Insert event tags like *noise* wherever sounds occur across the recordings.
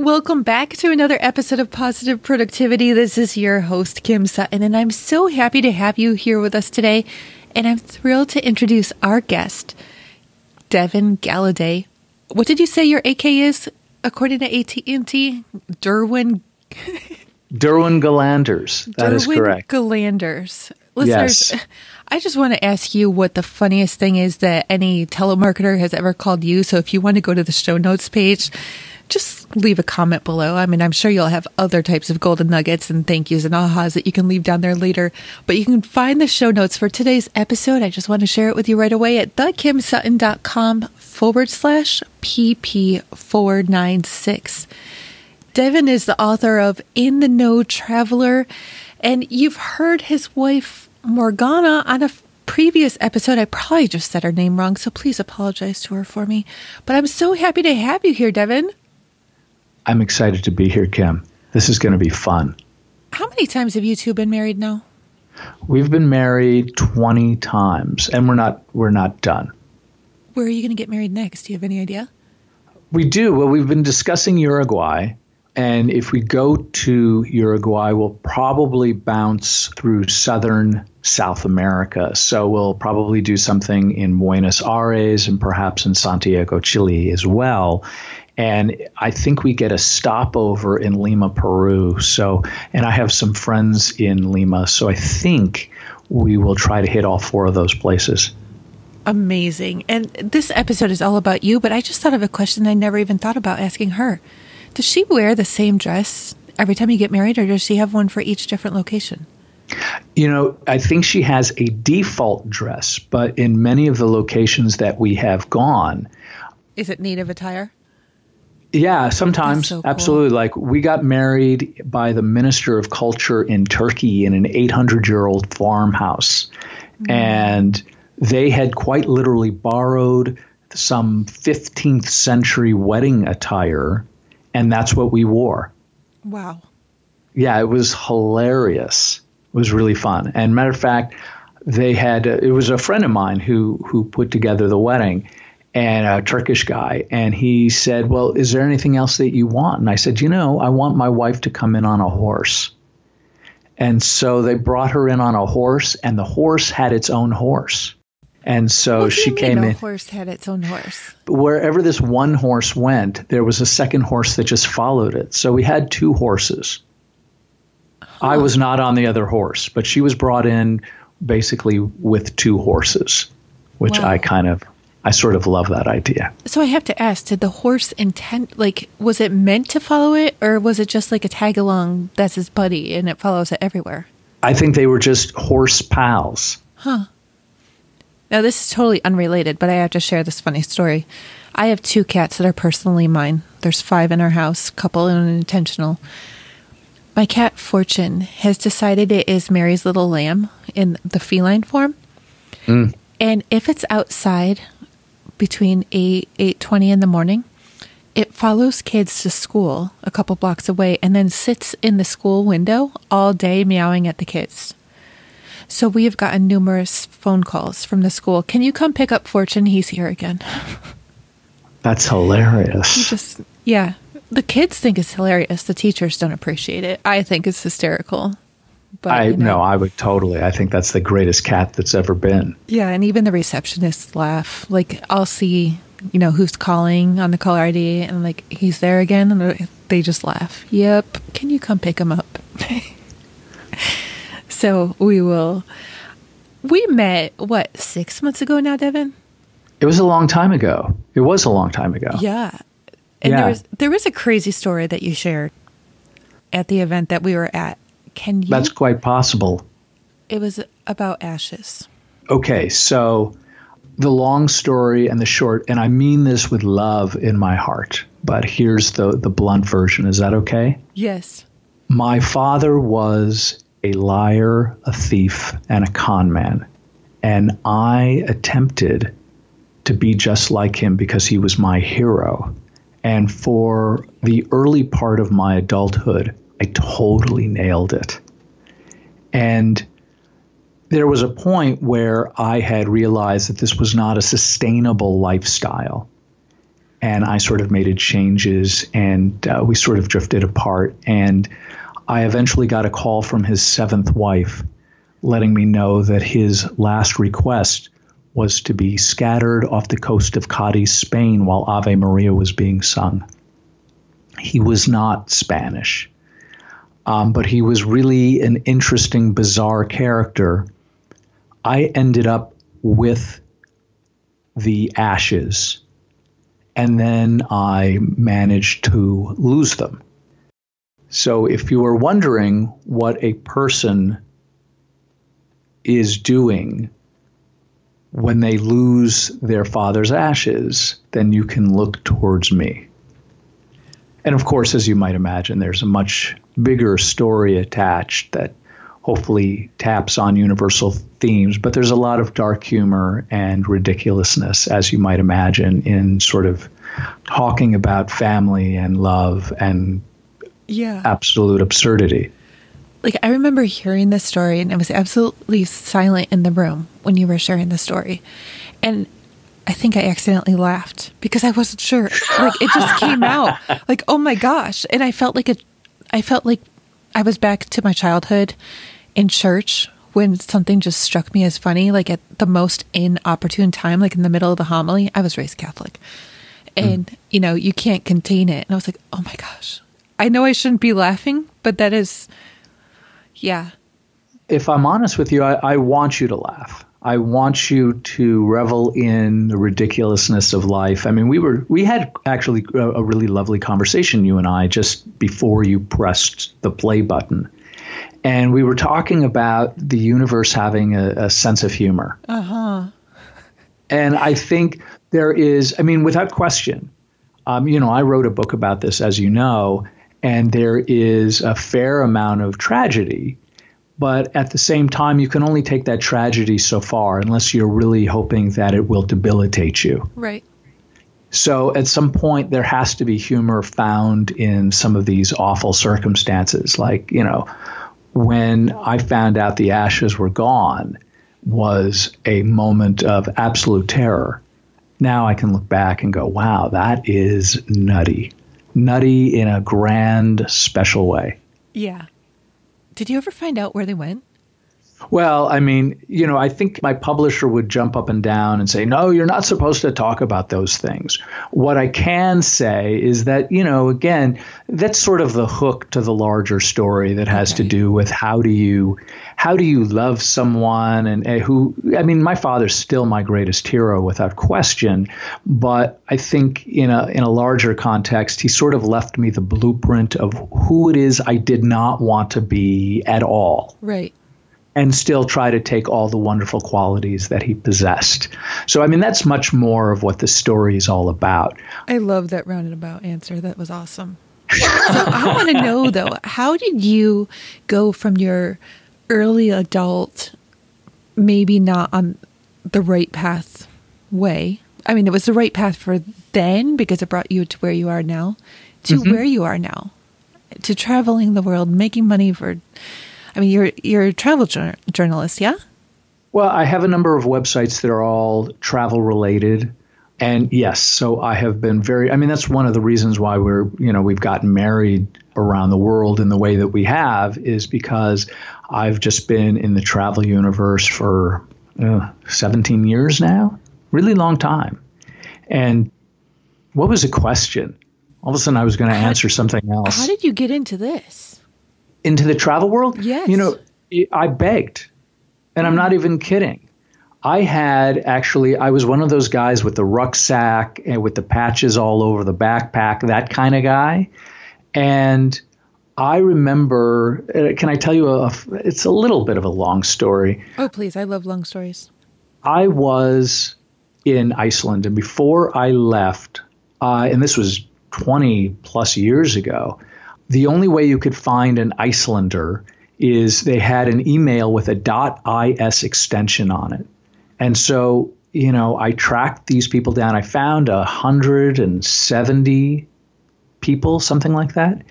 Welcome back to another episode of Positive Productivity. This is your host, Kim Sutton, and I'm so happy to have you here with us today. And I'm thrilled to introduce our guest, Devin Galaudet. What did you say your AK is, according to AT&T? Derwin... *laughs* Derwin Galanders. That Derwin is correct. Galanders. Listeners, Yes. *laughs* I just want to ask you what the funniest thing is that any telemarketer has ever called you. So if you want to go to the show notes page, just leave a comment below. I mean, I'm sure you'll have other types of golden nuggets and thank yous and ahas that you can leave down there later. But you can find the show notes for today's episode. I just want to share it with you right away at thekimsutton.com forward slash PP496. Devin is the author of In the Know Traveler, and you've heard his wife Morgana on a previous episode. I probably just said her name wrong, so please apologize to her for me. But I'm so happy to have you here, Devin. I'm excited to be here, Kim. This is going to be fun. How many times have you two been married now? We've been married 20 times and we're not we're not done. Where are you going to get married next? Do you have any idea? We do. Well, we've been discussing Uruguay and if we go to Uruguay, we'll probably bounce through southern South America. So we'll probably do something in Buenos Aires and perhaps in Santiago, Chile as well. And I think we get a stopover in Lima, Peru. So, and I have some friends in Lima. So I think we will try to hit all four of those places. Amazing. And this episode is all about you, but I just thought of a question I never even thought about asking her. Does she wear the same dress every time you get married, or does she have one for each different location? You know, I think she has a default dress, but in many of the locations that we have gone, Is it native attire? Yeah, sometimes. so cool. Absolutely. Like we got married by the Minister of Culture in Turkey in an 800 year old farmhouse. Mm. And they had quite literally borrowed some 15th century wedding attire, and that's what we wore. Wow. Yeah, it was hilarious. Was really fun. And matter of fact, they had uh, it was a friend of mine who who put together the wedding and a Turkish guy and he said, "Well, is there anything else that you want?" And I said, "You know, I want my wife to come in on a horse." And so they brought her in on a horse and the horse had its own horse. And so she came in A horse had its own horse. wherever this one horse went, there was a second horse that just followed it. So we had two horses. I was not on the other horse, but she was brought in basically with two horses, which Wow. I kind of, I sort of love that idea. So I have to ask: Did the horse intend, like, was it meant to follow it, or was it just like a tag along? That's his buddy, and it follows it everywhere. I think they were just horse pals. Huh. Now, this is totally unrelated, but I have to share this funny story. I have two cats that are personally mine. There's five in our house, couple and unintentional. My cat Fortune has decided it is Mary's little lamb in the feline form. Mm. And if it's outside between 8 8:20 in the morning, it follows kids to school a couple blocks away and then sits in the school window all day meowing at the kids. So we have gotten numerous phone calls from the school. Can you come pick up Fortune? He's here again. That's hilarious. Just yeah, the kids think it's hilarious. The teachers don't appreciate it. I think it's hysterical. But I you know. no, I would totally. I think that's the greatest cat that's ever been. Yeah, and even the receptionists laugh. Like I'll see, you know, who's calling on the caller ID, and like he's there again, and they just laugh. Yep. Can you come pick him up? *laughs* so we will. We met what six months ago now, Devin. It was a long time ago. It was a long time ago. Yeah. And Yeah. there was there was a crazy story that you shared at the event that we were at. Can you? That's quite possible. it was about ashes. Okay, so the long story and the short, and I mean this with love in my heart, but here's the, the blunt version. Is that okay? Yes. My father was a liar, a thief, and a con man. And I attempted to be just like him because he was my hero. And for the early part of my adulthood, I totally nailed it. And there was a point where I had realized that this was not a sustainable lifestyle. And I sort of made changes and uh, we sort of drifted apart. And I eventually got a call from his seventh wife letting me know that his last request was to be scattered off the coast of Cadiz, Spain, while Ave Maria was being sung. He was not Spanish, um, but he was really an interesting, bizarre character. I ended up with the ashes, and then I managed to lose them. So, if you are wondering what a person is doing when they lose their father's ashes, then you can look towards me. And of course, as you might imagine, there's a much bigger story attached that hopefully taps on universal themes, but there's a lot of dark humor and ridiculousness, as you might imagine, in sort of talking about family and love and yeah. absolute absurdity like I remember hearing this story and I was absolutely silent in the room when you were sharing the story. And I think I accidentally laughed because I wasn't sure. Like it just came *laughs* out. Like, oh my gosh. And I felt like it I felt like I was back to my childhood in church when something just struck me as funny, like at the most inopportune time, like in the middle of the homily. I was raised Catholic. And, mm. you know, you can't contain it. And I was like, oh my gosh. I know I shouldn't be laughing, but that is yeah. If I'm honest with you, I, I want you to laugh. I want you to revel in the ridiculousness of life. I mean, we were we had actually a, a, really lovely conversation you and I just before you pressed the play button, and we were talking about the universe having a, a sense of humor. Uh huh. And I think there is. I mean, without question, um, you know, I wrote a book about this, as you know, and there is a fair amount of tragedy. But at the same time, you can only take that tragedy so far unless you're really hoping that it will debilitate you. Right. So at some point, there has to be humor found in some of these awful circumstances. Like, you know, when I found out the ashes were gone was a moment of absolute terror. Now I can look back and go, wow, that is nutty nutty in a grand, special way. Yeah. Did you ever find out where they went? Well, I mean, you know, I think my publisher would jump up and down and say, no, you're not supposed to talk about those things. What I can say is that, you know, again, that's sort of the hook to the larger story that has okay. to do with how do you how do you love someone and uh, who I mean my father's still my greatest hero without question but I think in a in a larger context he sort of left me the blueprint of who it is I did not want to be at all right and still try to take all the wonderful qualities that he possessed. So, I mean, that's much more of what the story is all about. I love that roundabout answer. That was awesome. so, I want to know, though, how did you go from your early adult, maybe not on the right path way. I mean, it was the right path for then because it brought you to where you are now, to mm-hmm. where you are now, to traveling the world, making money for. I mean, you're you're a travel journalist, yeah. Well, I have a number of websites that are all travel related. And yes, so I have been very I mean that's one of the reasons why we're, you know, we've gotten married around the world in the way that we have is because I've just been in the travel universe for uh, 17 years now, really long time. And what was the question? All of a sudden, I was going to answer something else. How did you get into this? Into the travel world? Yes. You know, I begged, and I'm not even kidding. I had actually, I was one of those guys with the rucksack and with the patches all over the backpack, that kind of guy. And I remember. Uh, can I tell you a? It's a little bit of a long story. Oh, please! I love long stories. I was in Iceland, and before I left, uh, and this was 20 plus years ago, the only way you could find an Icelander is they had an email with a .is extension on it. And so, you know, I tracked these people down. I found 170 people, something like that.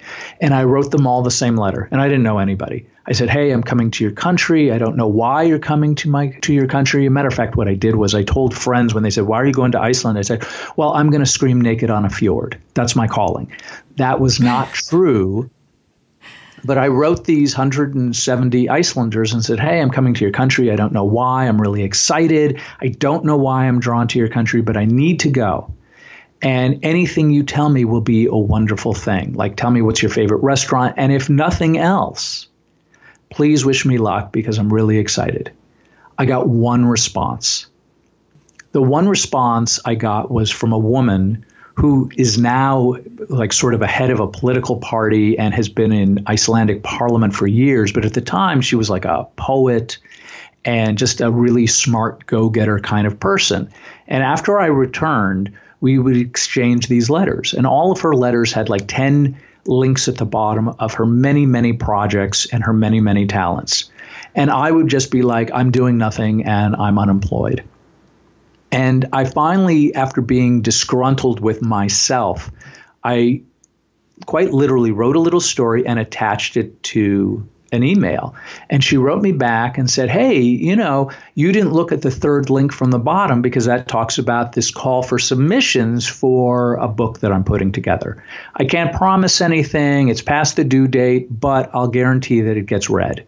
And I wrote them all the same letter. And I didn't know anybody. I said, "Hey, I'm coming to your country. I don't know why you're coming to my to your country." As a matter of fact, what I did was I told friends when they said, "Why are you going to Iceland?" I said, "Well, I'm going to scream naked on a fjord. That's my calling." That was not *laughs* true. But I wrote these 170 Icelanders and said, Hey, I'm coming to your country. I don't know why. I'm really excited. I don't know why I'm drawn to your country, but I need to go. And anything you tell me will be a wonderful thing. Like, tell me what's your favorite restaurant. And if nothing else, please wish me luck because I'm really excited. I got one response. The one response I got was from a woman who is now like sort of a head of a political party and has been in Icelandic parliament for years. But at the time, she was like a poet and just a really smart go getter kind of person. And after I returned, we would exchange these letters. And all of her letters had like 10 links at the bottom of her many, many projects and her many, many talents. And I would just be like, I'm doing nothing and I'm unemployed. And I finally, after being disgruntled with myself, I quite literally wrote a little story and attached it to an email. And she wrote me back and said, Hey, you know, you didn't look at the third link from the bottom because that talks about this call for submissions for a book that I'm putting together. I can't promise anything. It's past the due date, but I'll guarantee that it gets read.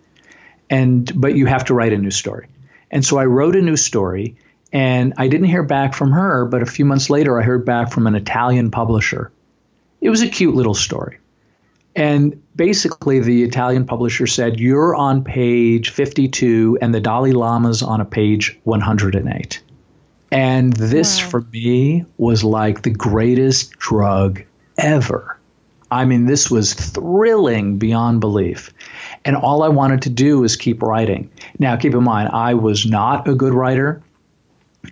And but you have to write a new story. And so I wrote a new story and I didn't hear back from her, but a few months later I heard back from an Italian publisher. It was a cute little story. And basically, the Italian publisher said, You're on page 52, and the Dalai Lama's on a page 108. And this, wow. for me, was like the greatest drug ever. I mean, this was thrilling beyond belief. And all I wanted to do was keep writing. Now, keep in mind, I was not a good writer.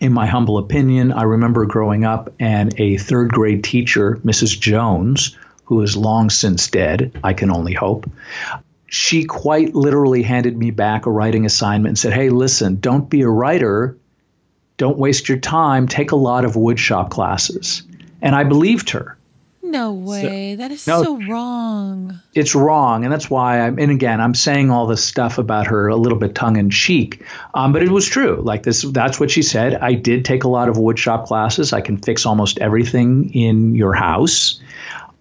In my humble opinion, I remember growing up and a third grade teacher, Mrs. Jones, who is long since dead, I can only hope, she quite literally handed me back a writing assignment and said, Hey, listen, don't be a writer. Don't waste your time. Take a lot of woodshop classes. And I believed her. No way. So, that is no, so wrong. It's wrong. And that's why I'm, and again, I'm saying all this stuff about her a little bit tongue in cheek. Um, but it was true. Like this, that's what she said. I did take a lot of woodshop classes. I can fix almost everything in your house.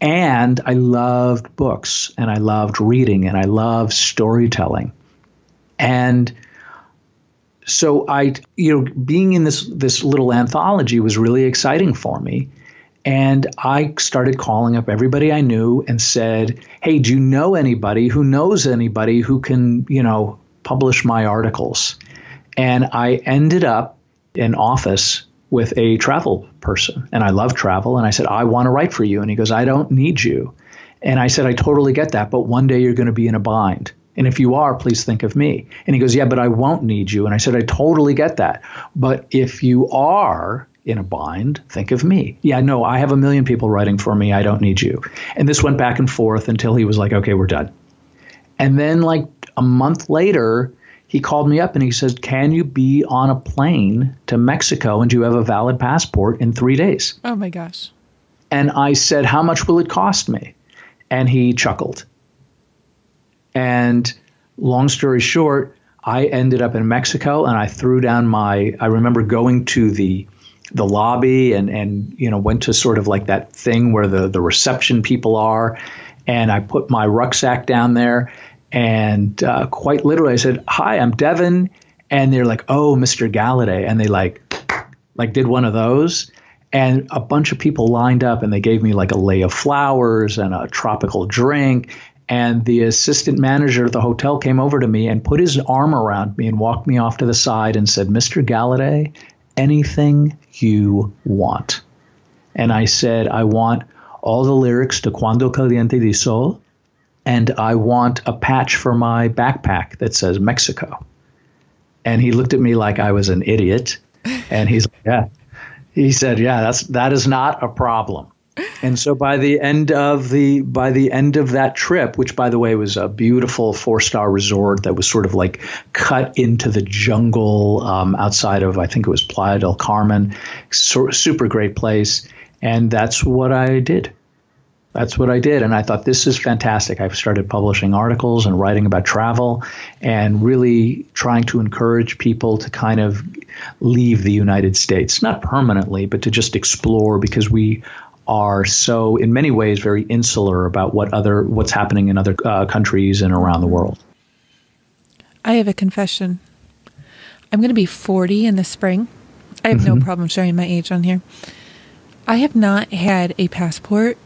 And I loved books and I loved reading and I loved storytelling. And so I, you know, being in this this little anthology was really exciting for me. And I started calling up everybody I knew and said, "Hey, do you know anybody who knows anybody who can, you know, publish my articles?" And I ended up in office with a travel person and I love travel. And I said, I want to write for you. And he goes, I don't need you. And I said, I totally get that, but one day you're going to be in a bind. And if you are, please think of me. And he goes, Yeah, but I won't need you. And I said, I totally get that. But if you are in a bind, think of me. Yeah, no, I have a million people writing for me. I don't need you. And this went back and forth until he was like, Okay, we're done. And then, like a month later, he called me up and he said, Can you be on a plane to Mexico and do you have a valid passport in three days? Oh my gosh. And I said, How much will it cost me? And he chuckled. And long story short, I ended up in Mexico and I threw down my I remember going to the the lobby and and you know went to sort of like that thing where the the reception people are and I put my rucksack down there and uh, quite literally, I said, "Hi, I'm Devin," and they're like, "Oh, Mr. Galaudet," and they like, like did one of those, and a bunch of people lined up, and they gave me like a lei of flowers and a tropical drink. And the assistant manager of the hotel came over to me and put his arm around me and walked me off to the side and said, "Mr. Galaudet, anything you want." And I said, "I want." all the lyrics to Cuando Caliente di Sol, and I want a patch for my backpack that says Mexico. And he looked at me like I was an idiot. And he's like, yeah. He said, yeah, that's, that is not a problem. and so by the end of the by the end of that trip, which by the way was a beautiful four star resort that was sort of like cut into the jungle um, outside of I think it was Playa del Carmen, so, super great place, and that's what I did. That's what I did. And I thought, this is fantastic. I've started publishing articles and writing about travel and really trying to encourage people to kind of leave the United States, not permanently, but to just explore because we are so, in many ways, very insular about what other what's happening in other uh, countries and around the world. I have a confession. I'm going to be 40 in the spring. I have mm-hmm. no problem sharing my age on here. I have not had a passport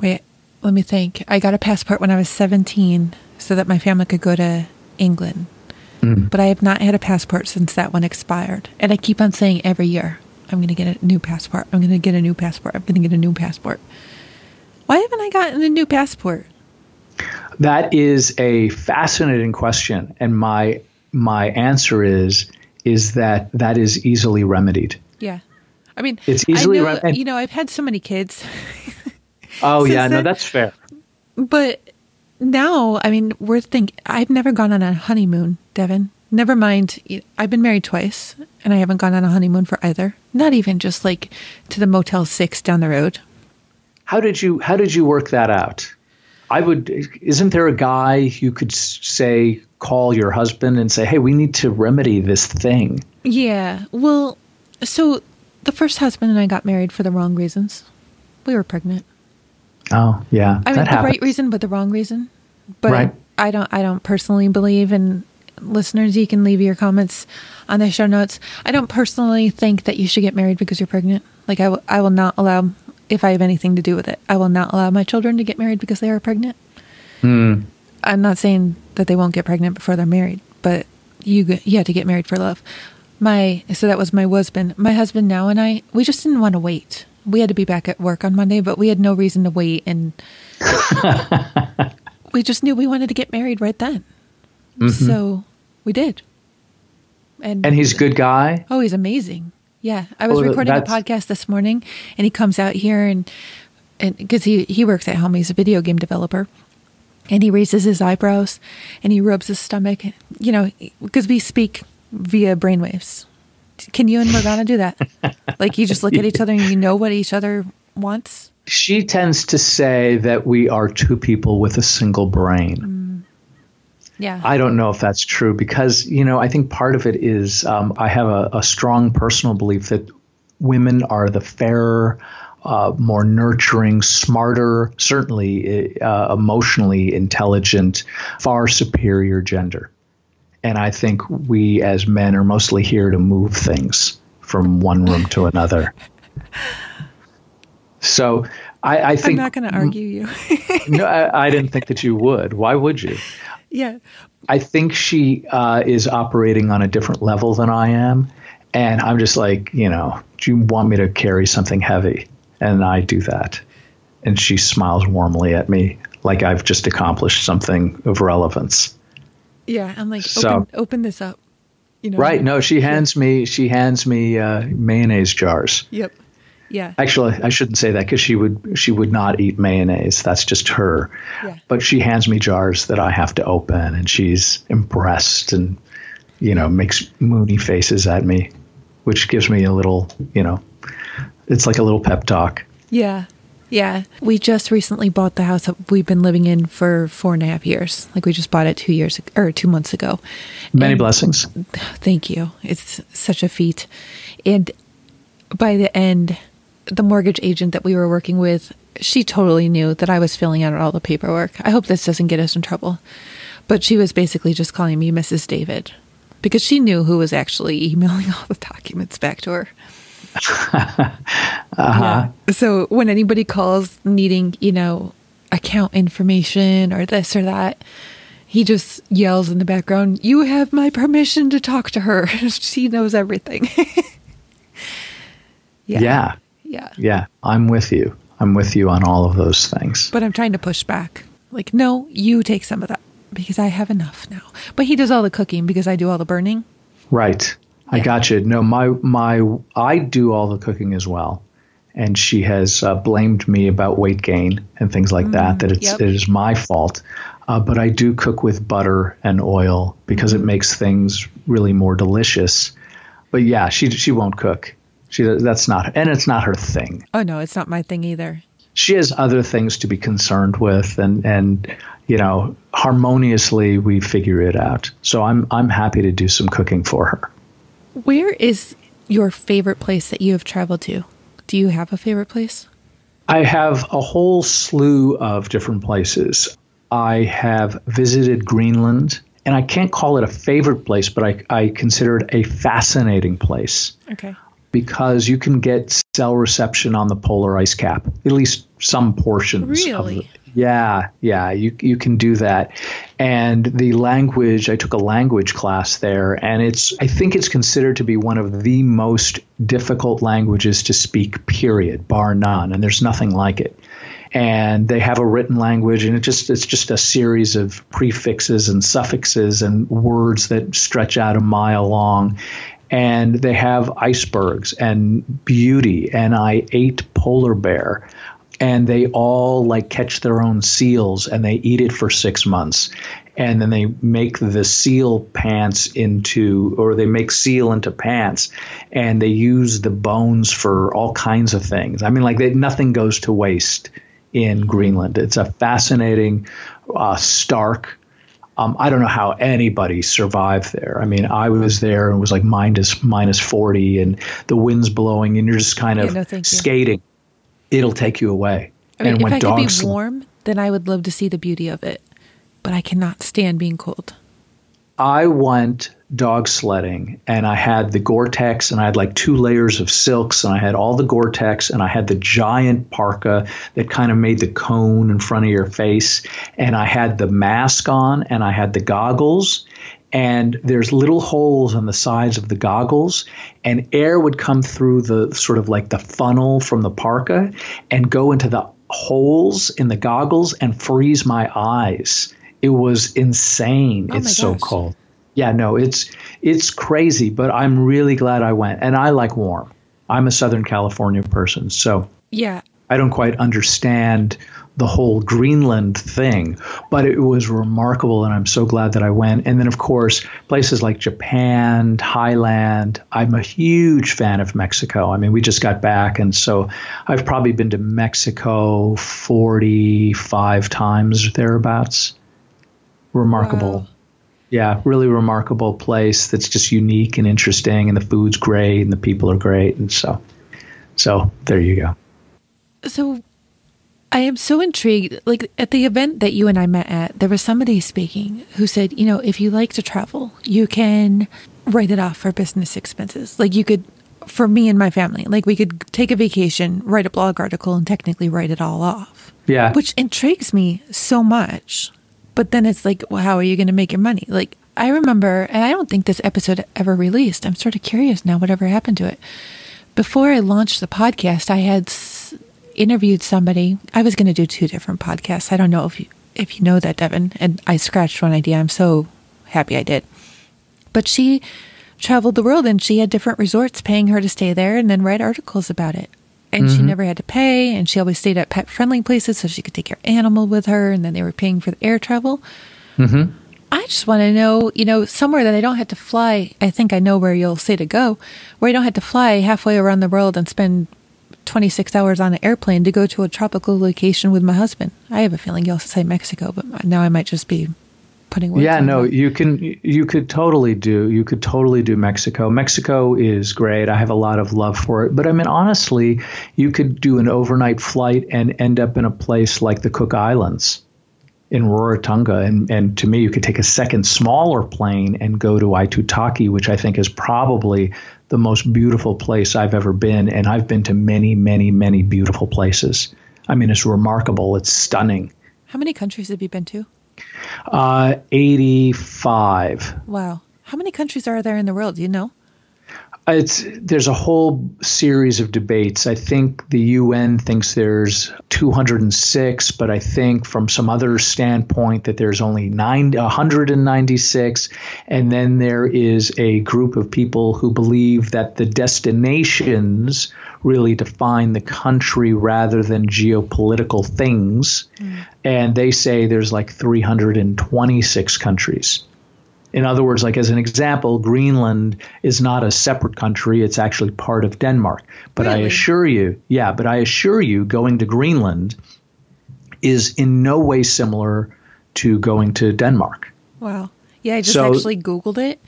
wait, let me think. I got a passport when I was 17 so that my family could go to England. Mm. But I have not had a passport since that one expired. And I keep on saying every year, I'm going to get a new passport. I'm going to get a new passport. I'm going to get a new passport. Why haven't I gotten a new passport? That is a fascinating question and my my answer is is that that is easily remedied. Yeah. I mean, it's easily remedied. You know, I've had so many kids. *laughs* Oh yeah, no, that's fair. But now, I mean, we're thinking. I've never gone on a honeymoon, Devin. Never mind. I've been married twice, and I haven't gone on a honeymoon for either. Not even just like to the Motel Six down the road. How did you How did you work that out? I would. Isn't there a guy you could say call your husband and say, "Hey, we need to remedy this thing." Yeah. Well, so the first husband and I got married for the wrong reasons. We were pregnant. Oh yeah, I mean the right reason, but the wrong reason. But right. I don't. I don't personally believe in listeners. You can leave your comments on the show notes. I don't personally think that you should get married because you're pregnant. Like I, w- I will not allow if I have anything to do with it. I will not allow my children to get married because they are pregnant. Mm. I'm not saying that they won't get pregnant before they're married, but you you have to get married for love. My so that was my husband. My husband now and I we just didn't want to wait we had to be back at work on Monday, but we had no reason to wait, and *laughs* we just knew we wanted to get married right then. Mm-hmm. So we did. And and he's a good guy. Oh, he's amazing. Yeah, I was well, recording a podcast this morning, and he comes out here and and because he he works at home, he's a video game developer, and he raises his eyebrows and he rubs his stomach. You know, because we speak via brainwaves. Can you and Morgana do that? *laughs* like you just look at each other and you know what each other wants? She tends to say that we are two people with a single brain. Mm. Yeah. I don't know if that's true because, you know, I think part of it is um, I have a, a, strong personal belief that women are the fairer, uh, more nurturing, smarter, certainly uh, emotionally intelligent, far superior gender. And I think we as men are mostly here to move things from one room to another. So I, I think I'm not going to argue you. *laughs* no, I, I, didn't think that you would. Why would you? Yeah. I think she uh, is operating on a different level than I am. And I'm just like, you know, do you want me to carry something heavy? And I do that. And she smiles warmly at me like I've just accomplished something of relevance. Yeah, I'm like, so, open, open this up. You know, right? No, she hands me she hands me uh, mayonnaise jars. Yep. Yeah. Actually, I shouldn't say that because she would she would not eat mayonnaise. That's just her. Yeah. But she hands me jars that I have to open, and she's impressed and you know makes moony faces at me, which gives me a little you know, it's like a little pep talk. Yeah. Yeah. We just recently bought the house that we've been living in for four and a half years. Like we just bought it two years or two months ago. Many and blessings. Thank you. It's such a feat. And by the end, the mortgage agent that we were working with, she totally knew that I was filling out all the paperwork. I hope this doesn't get us in trouble. But she was basically just calling me Mrs. David because she knew who was actually *laughs* emailing all the documents back to her. *laughs* uh-huh. Yeah. So when anybody calls needing, you know, account information or this or that, he just yells in the background, You have my permission to talk to her. *laughs* she knows everything. *laughs* yeah. Yeah. Yeah. Yeah. I'm with you. I'm with you on all of those things. But I'm trying to push back. Like, no, you take some of that because I have enough now. But he does all the cooking because I do all the burning. Right. I got you. No, my my I do all the cooking as well, and she has uh, blamed me about weight gain and things like mm, that. That it's yep. it is my fault. Uh, but I do cook with butter and oil because mm-hmm. it makes things really more delicious. But yeah, she she won't cook. She that's not and it's not her thing. Oh no, it's not my thing either. She has other things to be concerned with, and and you know harmoniously we figure it out. So I'm I'm happy to do some cooking for her. Where is your favorite place that you have traveled to? Do you have a favorite place? I have a whole slew of different places. I have visited Greenland, and I can't call it a favorite place, but I, I consider it a fascinating place. Okay. Because you can get cell reception on the polar ice cap, at least some portions. Really? Yeah, yeah, you you can do that. And the language, I took a language class there, and it's I think it's considered to be one of the most difficult languages to speak. Period, bar none. And there's nothing like it. And they have a written language, and it just it's just a series of prefixes and suffixes and words that stretch out a mile long and they have icebergs and beauty and i ate polar bear and they all like catch their own seals and they eat it for six months. And then they make the seal pants into or they make seal into pants and they use the bones for all kinds of things. I mean like they, nothing goes to waste in greenland. It's a fascinating uh, stark um, I don't know how anybody survived there. I mean, I was there and it was like minus minus forty, and the wind's blowing, and you're just kind of yeah, no, skating it'll take you away. I mean, and if I could be warm, then I would love to see the beauty of it, but I cannot stand being cold. I went dog sledding and I had the Gore-Tex and I had like two layers of silks and I had all the Gore-Tex and I had the giant parka that kind of made the cone in front of your face and I had the mask on and I had the goggles and there's little holes on the sides of the goggles and air would come through the sort of like the funnel from the parka and go into the holes in the goggles and freeze my eyes. It was insane. Oh it's so cold. Yeah no it's it's crazy but i'm really glad i went and i like warm. I'm a southern california person so yeah. I don't quite understand the whole Greenland thing, but it was remarkable, and I'm so glad that I went. And then, of course, places like Japan, Thailand. I'm a huge fan of Mexico. I mean, we just got back, and so I've probably been to Mexico 45 times thereabouts. Remarkable. Wow. Yeah, really remarkable place that's just unique and interesting, and the food's great, and the people are great, and so, so there you go. So, I am so intrigued. Like at the event that you and I met at, there was somebody speaking who said, you know, if you like to travel, you can write it off for business expenses. Like you could, for me and my family, like we could take a vacation, write a blog article, and technically write it all off. Yeah. Which intrigues me so much. But then it's like, well, how are you going to make your money? Like I remember, and I don't think this episode ever released. I'm sort of curious now whatever happened to it. Before I launched the podcast, I had interviewed somebody. I was going to do two different podcasts. I don't know if you, if you know that, Devin. And I scratched one idea. I'm so happy I did. But she traveled the world and she had different resorts paying her to stay there and then write articles about it. And mm-hmm. she never had to pay. And she always stayed at pet friendly places so she could take her animal with her. And then they were paying for the air travel. Mm-hmm. I just want to know, you know, somewhere that I don't have to fly. I think I know where you'll say to go, where I don't have to fly halfway around the world and spend 26 hours on an airplane to go to a tropical location with my husband. I have a feeling you'll say Mexico, but now I might just be putting words. Yeah, no, mouth. you can you could totally do you could totally do Mexico. Mexico is great. I have a lot of love for it. But I mean honestly, you could do an overnight flight and end up in a place like the Cook Islands in Rarotonga. And, and to me, you could take a second smaller plane and go to Aitutaki, which I think is probably the most beautiful place I've ever been. And I've been to many, many, many beautiful places. I mean, it's remarkable. It's stunning. How many countries have you been to? Uh, 85. Wow. How many countries are there in the world? Do you know? It's there's a whole series of debates. I think the UN thinks there's 206, but I think from some other standpoint that there's only 9 196 and then there is a group of people who believe that the destinations really define the country rather than geopolitical things. Mm. And they say there's like 326 countries. In other words, like as an example, Greenland is not a separate country, it's actually part of Denmark. But really? I assure you, yeah, but I assure you, going to Greenland is in no way similar to going to Denmark. Wow. Yeah, I just so, actually Googled it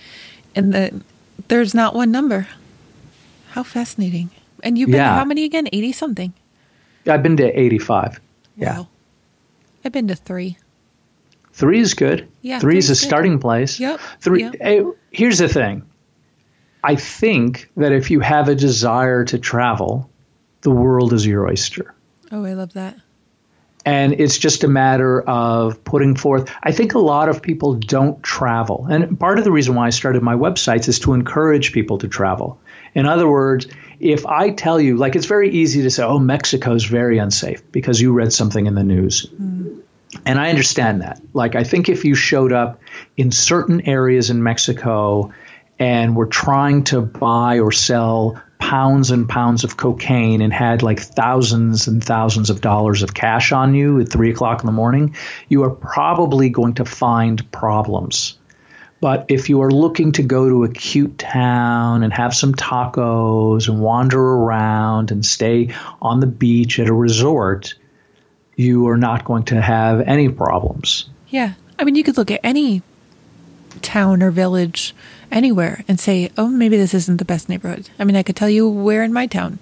and the, there's not one number. How fascinating. And you've been yeah. to how many again? 80 something? I've been to 85. Yeah. Wow. I've been to three. Three is good. Yeah, three is a good. starting place. Yep. Three. Yep. Hey, here's the thing. I think that if you have a desire to travel, the world is your oyster. Oh, I love that. And it's just a matter of putting forth. I think a lot of people don't travel. And part of the reason why I started my websites is to encourage people to travel. In other words, if I tell you, like, it's very easy to say, oh, Mexico is very unsafe because you read something in the news. Mm. And I understand that. Like, I think if you showed up in certain areas in Mexico and were trying to buy or sell pounds and pounds of cocaine and had like thousands and thousands of dollars of cash on you at three o'clock in the morning, you are probably going to find problems. But if you are looking to go to a cute town and have some tacos and wander around and stay on the beach at a resort, you are not going to have any problems. Yeah. I mean, you could look at any town or village anywhere and say, oh, maybe this isn't the best neighborhood. I mean, I could tell you where in my town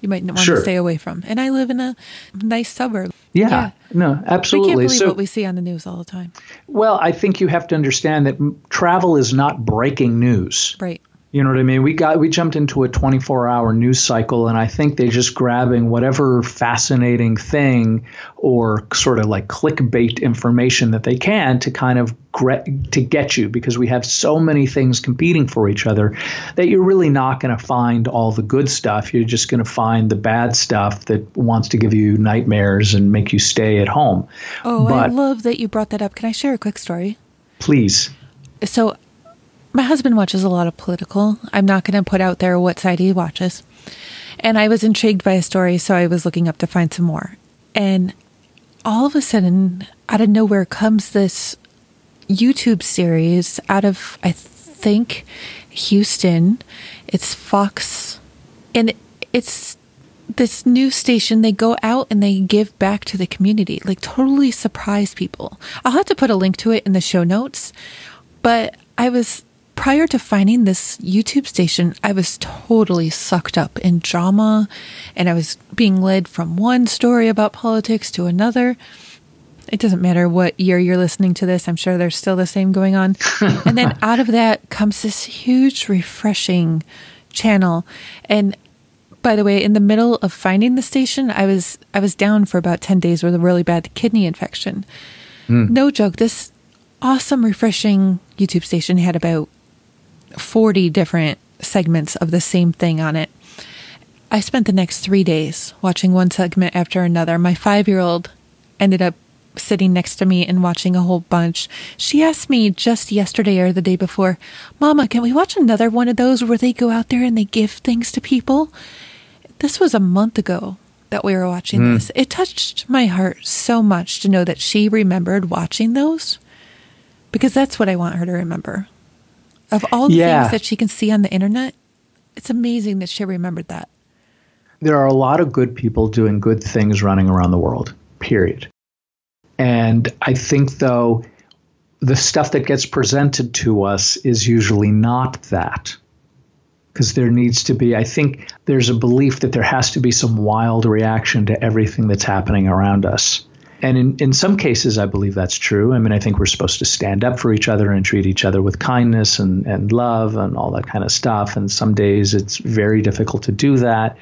you might want sure. to stay away from. And I live in a nice suburb. Yeah, yeah. no, absolutely. We can't believe so, what we see on the news all the time. Well, I think you have to understand that travel is not breaking news. Right. You know what I mean? We got we jumped into a 24-hour news cycle, and I think they're just grabbing whatever fascinating thing or sort of like clickbait information that they can to kind of to get you because we have so many things competing for each other that you're really not going to find all the good stuff. You're just going to find the bad stuff that wants to give you nightmares and make you stay at home. Oh, but, I love that you brought that up. Can I share a quick story? Please. So my husband watches a lot of political. I'm not going to put out there what side he watches. And I was intrigued by a story, so I was looking up to find some more. And all of a sudden, out of nowhere comes this YouTube series out of, I think, Houston. It's Fox. And it's this new station. They go out and they give back to the community, like totally surprise people. I'll have to put a link to it in the show notes. But I was prior to finding this YouTube station, I was totally sucked up in drama and I was being led from one story about politics to another. It doesn't matter what year you're listening to this, I'm sure there's still the same going on. *laughs* and then out of that comes this huge, refreshing channel. And by the way, in the middle of finding the station, I was I was down for about 10 days with a really bad kidney infection. Mm. No joke. This awesome, refreshing YouTube station had about 40 different segments of the same thing on it. I spent the next three days watching one segment after another. My five year old ended up sitting next to me and watching a whole bunch. She asked me just yesterday or the day before, Mama, can we watch another one of those where they go out there and they give things to people? This was a month ago that we were watching mm. this. It touched my heart so much to know that she remembered watching those because that's what I want her to remember. Of all the yeah. things that she can see on the internet, it's amazing that she remembered that. There are a lot of good people doing good things running around the world, period. And I think, though, the stuff that gets presented to us is usually not that. Because there needs to be, I think there's a belief that there has to be some wild reaction to everything that's happening around us. And in, in some cases, I believe that's true. I mean, I think we're supposed to stand up for each other and treat each other with kindness and, and love and all that kind of stuff. And some days it's very difficult to do that.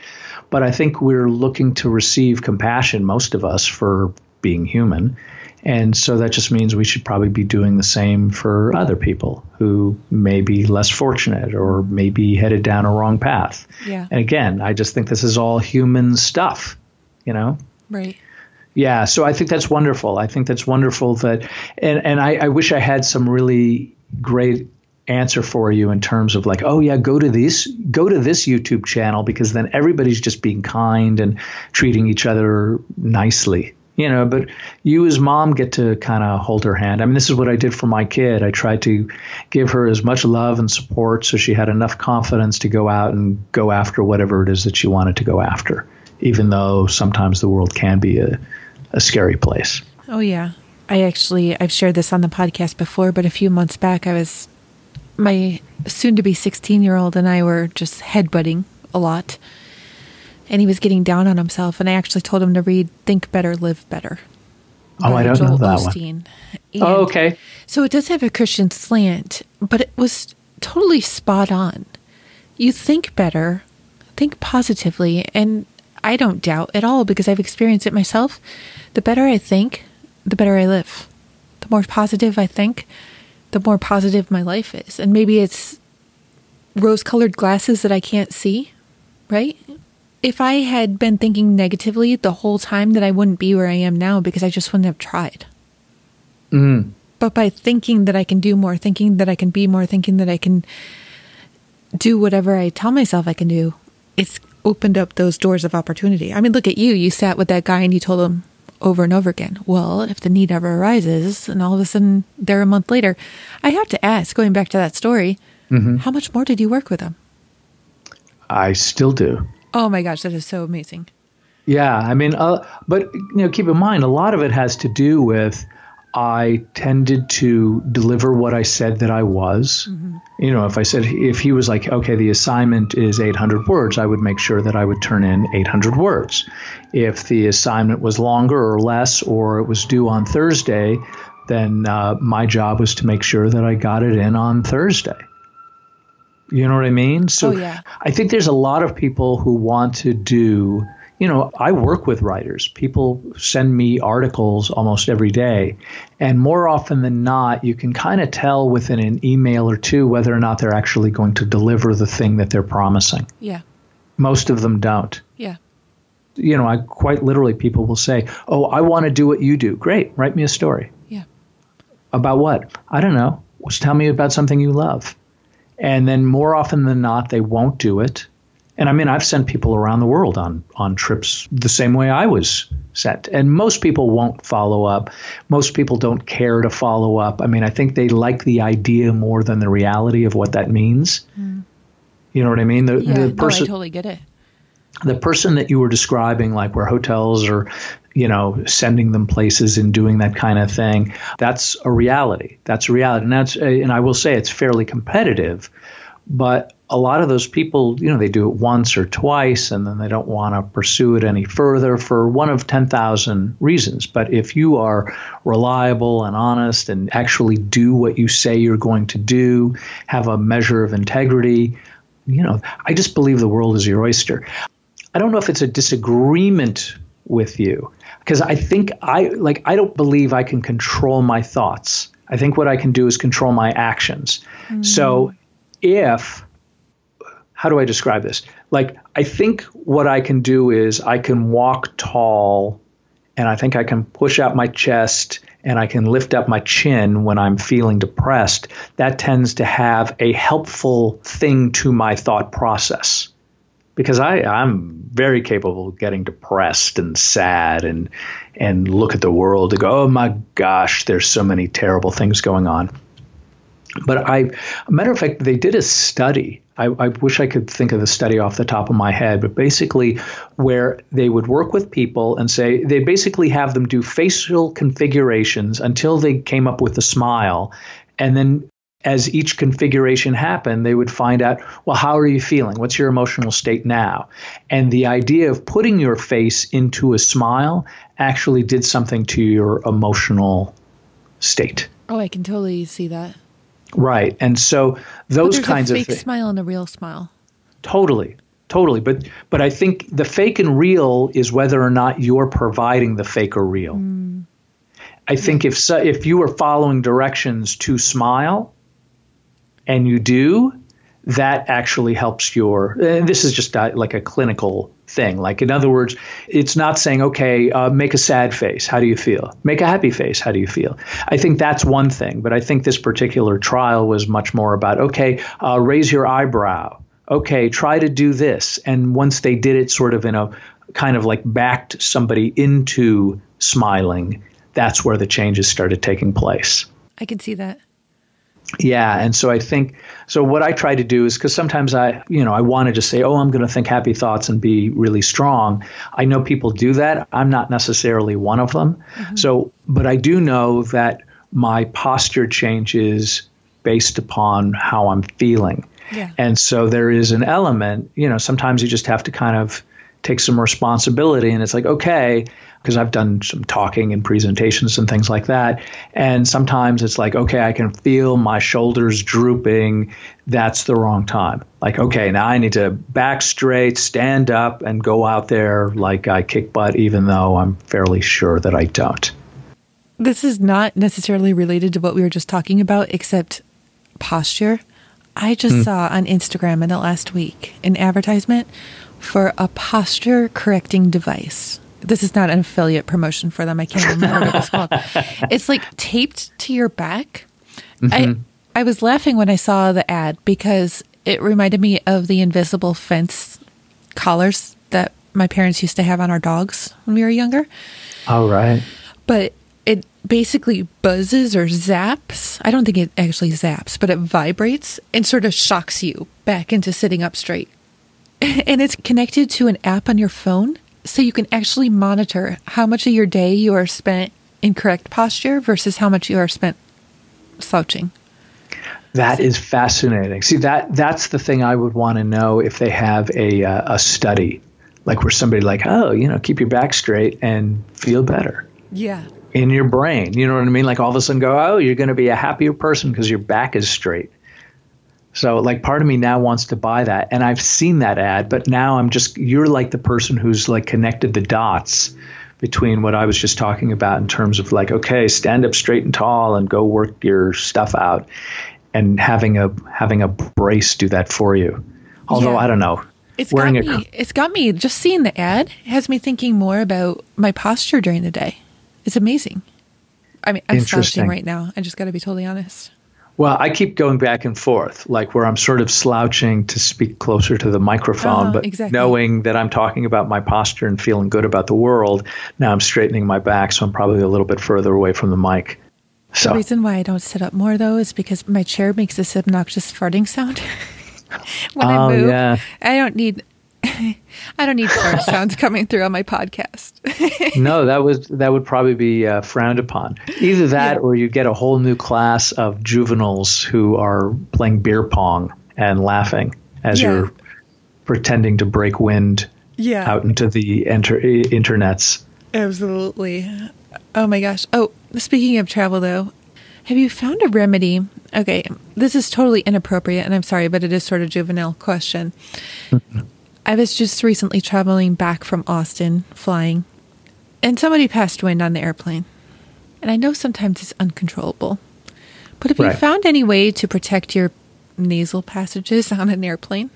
But I think we're looking to receive compassion, most of us, for being human. And so that just means we should probably be doing the same for other people who may be less fortunate or may be headed down a wrong path. Yeah. And again, I just think this is all human stuff, you know? Right. Yeah, so I think that's wonderful. I think that's wonderful that, and and I, I wish I had some really great answer for you in terms of like, oh yeah, go to this go to this YouTube channel because then everybody's just being kind and treating each other nicely. You know, but you as mom get to kind of hold her hand. I mean, this is what I did for my kid. I tried to give her as much love and support so she had enough confidence to go out and go after whatever it is that she wanted to go after, even though sometimes the world can be a, a scary place. Oh yeah. I actually I've shared this on the podcast before, but a few months back I was my soon to be 16 year old and I were just headbutting a lot. And he was getting down on himself. And I actually told him to read Think Better, Live Better. Oh, I don't Joel know that Osteen. one. And Oh, okay. So it does have a Christian slant, but it was totally spot on. You think better, think positively, and I don't doubt at all because I've experienced it myself. The better I think, the better I live. The more positive I think, the more positive my life is. And maybe it's rose colored glasses that I can't see, right? If I had been thinking negatively the whole time, that I wouldn't be where I am now because I just wouldn't have tried. Mm. But by thinking that I can do more, thinking that I can be more, thinking that I can do whatever I tell myself I can do, it's opened up those doors of opportunity. I mean, look at you. You sat with that guy and you told him over and over again, well, if the need ever arises, and all of a sudden they're a month later, I have to ask, going back to that story, how much more did you work with him? I still do. Oh my gosh, that is so amazing. Yeah, I mean, uh, but you know, keep in mind, a lot of it has to do with I tended to deliver what I said that I was. You know, if I said if he was like, okay, the assignment is 800 words, I would make sure that I would turn in 800 words. If the assignment was longer or less, or it was due on Thursday, then uh, my job was to make sure that I got it in on Thursday. You know what I mean? So Oh, yeah. I think there's a lot of people who want to do, you know, I work with writers. People send me articles almost every day. And more often than not, you can kind of tell within an email or two whether or not they're actually going to deliver the thing that they're promising. Yeah. Most of them don't. Yeah. You know, I quite literally people will say, "Oh, I want to do what you do." Great, write me a story. Yeah. About what? I don't know. Just tell me about something you love. And then more often than not, they won't do it. And I mean, I've sent people around the world on on trips the same way I was sent. And most people won't follow up. Most people don't care to follow up. I mean, I think they like the idea more than the reality of what that means. Hmm. You know what I mean? The, Yeah. the no, I totally get it. the person that you were describing, like where hotels are, you know, sending them places and doing that kind of thing, that's a reality. That's a reality, and that's and I will say it's fairly competitive, but a lot of those people, you know, they do it once or twice, and then they don't want to pursue it any further for one of ten thousand reasons. But if you are reliable and honest and actually do what you say you're going to do, have a measure of integrity, you know, I just believe the world is your oyster. I don't know if it's a disagreement with you because I think I like I don't believe I can control my thoughts. I think what I can do is control my actions. So mm. If how do I describe this? Like I think what I can do is I can walk tall and I think I can push out my chest and I can lift up my chin when I'm feeling depressed. That tends to have a helpful thing to my thought process because I, I'm very capable of getting depressed and sad and and look at the world and go, oh my gosh, there's so many terrible things going on. But I, matter of fact, they did a study. I, I wish I could think of the study off the top of my head, but basically, where they would work with people and say they basically have them do facial configurations until they came up with a smile, and then as each configuration happened, they would find out, well, how are you feeling? What's your emotional state now? And the idea of putting your face into a smile actually did something to your emotional state. Oh, I can totally see that. Right. And so those kinds a of fake things. smile and a real smile. Totally. Totally. But but I think the fake and real is whether or not you're providing the fake or real. Mm. I think if so, if you are following directions to smile, and you do, that actually helps your. This is just a, like a clinical thing. Like in other words, it's not saying, okay, uh, make a sad face. How do you feel? Make a happy face. How do you feel? I think that's one thing. But I think this particular trial was much more about, okay, uh, raise your eyebrow. Okay, try to do this. And once they did it, sort of in a kind of like backed somebody into smiling, that's where the changes started taking place. I can see that. Yeah, and so I think so. What I try to do is because sometimes I, you know, I want to just say, "Oh, I'm going to think happy thoughts and be really strong." I know people do that. I'm not necessarily one of them. Mm-hmm. So, but I do know that my posture changes based upon how I'm feeling. Yeah. And so there is an element, you know, sometimes you just have to kind of take some responsibility and it's like, okay, because I've done some talking and presentations and things like that. And sometimes it's like, okay, I can feel my shoulders drooping. That's the wrong time. Like, okay, now I need to back straight, stand up, and go out there like I kick butt, even though I'm fairly sure that I don't. This is not necessarily related to what we were just talking about, except posture. I just mm. saw on Instagram in the last week an advertisement for a posture correcting device this is not an affiliate promotion for them. I can't remember what it's called. *laughs* It's like taped to your back. Mm-hmm. I I was laughing when I saw the ad because it reminded me of the invisible fence collars that my parents used to have on our dogs when we were younger. All right. But it basically buzzes or zaps. I don't think it actually zaps, but it vibrates and sort of shocks you back into sitting up straight. *laughs* And it's connected to an app on your phone so you can actually monitor how much of your day you are spent in correct posture versus how much you are spent slouching. That is fascinating. See that that's the thing I would want to know if they have a uh, a study like where somebody like, "Oh, you know, keep your back straight and feel better." Yeah. In your brain. You know what I mean? Like all of a sudden go, "Oh, you're going to be a happier person because your back is straight." So like part of me now wants to buy that and I've seen that ad, but now I'm just you're like the person who's like connected the dots between what I was just talking about in terms of like okay, stand up straight and tall and go work your stuff out and having a having a brace do that for you. Although yeah. I don't know. It's got me a, it's got me just seeing the ad has me thinking more about my posture during the day. It's amazing. I mean, I'm slouching right now. I just got to be totally honest. Well, I keep going back and forth, like where I'm sort of slouching to speak closer to the microphone, uh, but exactly. knowing that I'm talking about my posture and feeling good about the world. Now I'm straightening my back, so I'm probably a little bit further away from the mic. So. The reason why I don't sit up more, though, is because my chair makes this obnoxious farting sound *laughs* when oh, I move. Yeah. I don't need *laughs* I don't need fart *laughs* sounds coming through on my podcast. *laughs* no, that was that would probably be uh, frowned upon. Either that, yeah. or you get a whole new class of juveniles who are playing beer pong and laughing as yeah. you're pretending to break wind yeah. out into the inter- internets. Absolutely. Oh my gosh. Oh, speaking of travel, though, have you found a remedy? Okay, this is totally inappropriate, and I'm sorry, but it is sort of juvenile question. I was just recently traveling back from Austin, flying, and somebody passed wind on the airplane. And I know sometimes it's uncontrollable. But have right. you found any way to protect your nasal passages on an airplane?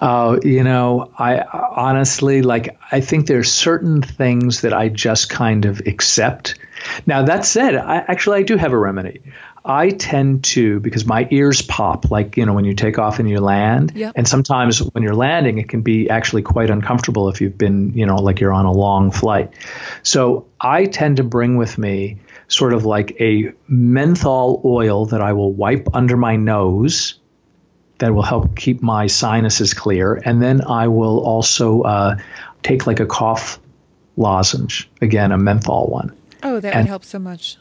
Uh, you know, I honestly like. I think there's certain things that I just kind of accept. Now that said, I actually I do have a remedy. I tend to because my ears pop like you know when you take off and you land, yep. and sometimes when you're landing, it can be actually quite uncomfortable if you've been you know like you're on a long flight. So I tend to bring with me sort of like a menthol oil that I will wipe under my nose that will help keep my sinuses clear, and then I will also uh, take like a cough lozenge again, a menthol one. Oh, that and, would help so much.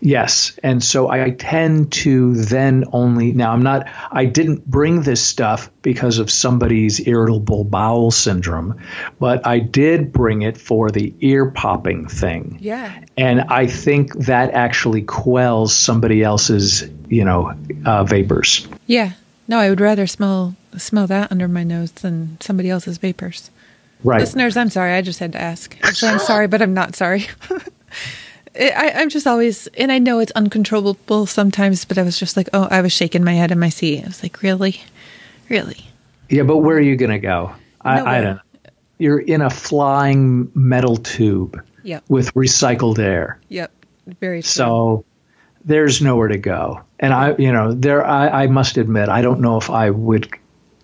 Yes. And so I tend to then only, now I'm not, I didn't bring this stuff because of somebody's irritable bowel syndrome, but I did bring it for the ear popping thing. Yeah. And I think that actually quells somebody else's, you know, uh, vapors. Yeah. No, I would rather smell smell that under my nose than somebody else's vapors. Right. Listeners, I'm sorry. I just had to ask. Actually, I'm sorry, but I'm not sorry. *laughs* I, I'm just always, and I know it's uncontrollable sometimes, but I was just like, oh, I was shaking my head in my seat. I was like, really, really. Yeah, but where are you going to go? I, I don't. You're in a flying metal tube Yep. with recycled air. Yep. Very true. So there's nowhere to go. And I, you know, there, I, I must admit, I don't know if I would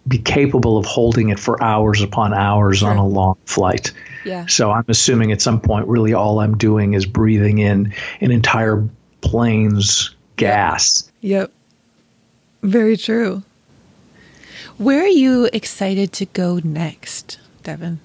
be capable of holding it for hours upon hours on a long flight. Yeah. So I'm assuming at some point, really, all I'm doing is breathing in an entire plane's gas. Yep. Very true. Where are you excited to go next, Devin?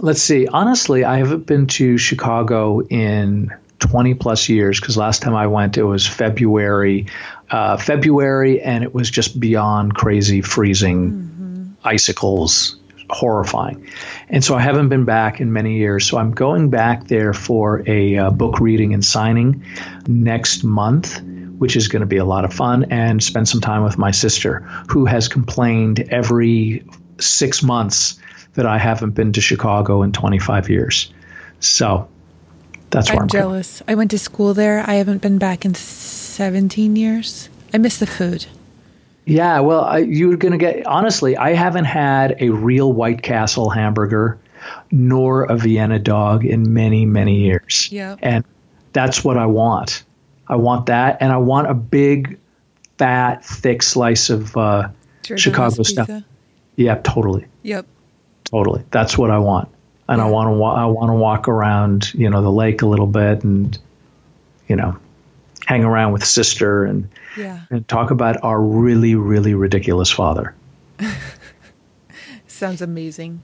Let's see. Honestly, I haven't been to Chicago in 20 plus years because last time I went, it was February, uh, February, and it was just beyond crazy, freezing mm-hmm. icicles, horrifying. And so I haven't been back in many years. So I'm going back there for a uh, book reading and signing next month which is going to be a lot of fun, and spend some time with my sister, who has complained every six months that I haven't been to Chicago in 25 years. So that's where I'm, I'm jealous. I went to school there. I haven't been back in 17 years. I miss the food. Yeah, well, I, you're going to get honestly, I haven't had a real White Castle hamburger nor a Vienna dog in many, many years. Yeah. And that's what I want. I want that, and I want a big, fat, thick slice of uh, Chicago stuff. Yeah, totally. Yep. Totally. That's what I want, and. I want to. Wa- I want to walk around, you know, the lake a little bit, and you know, hang around with sister and yeah. and talk about our really, really ridiculous father. *laughs* Sounds amazing.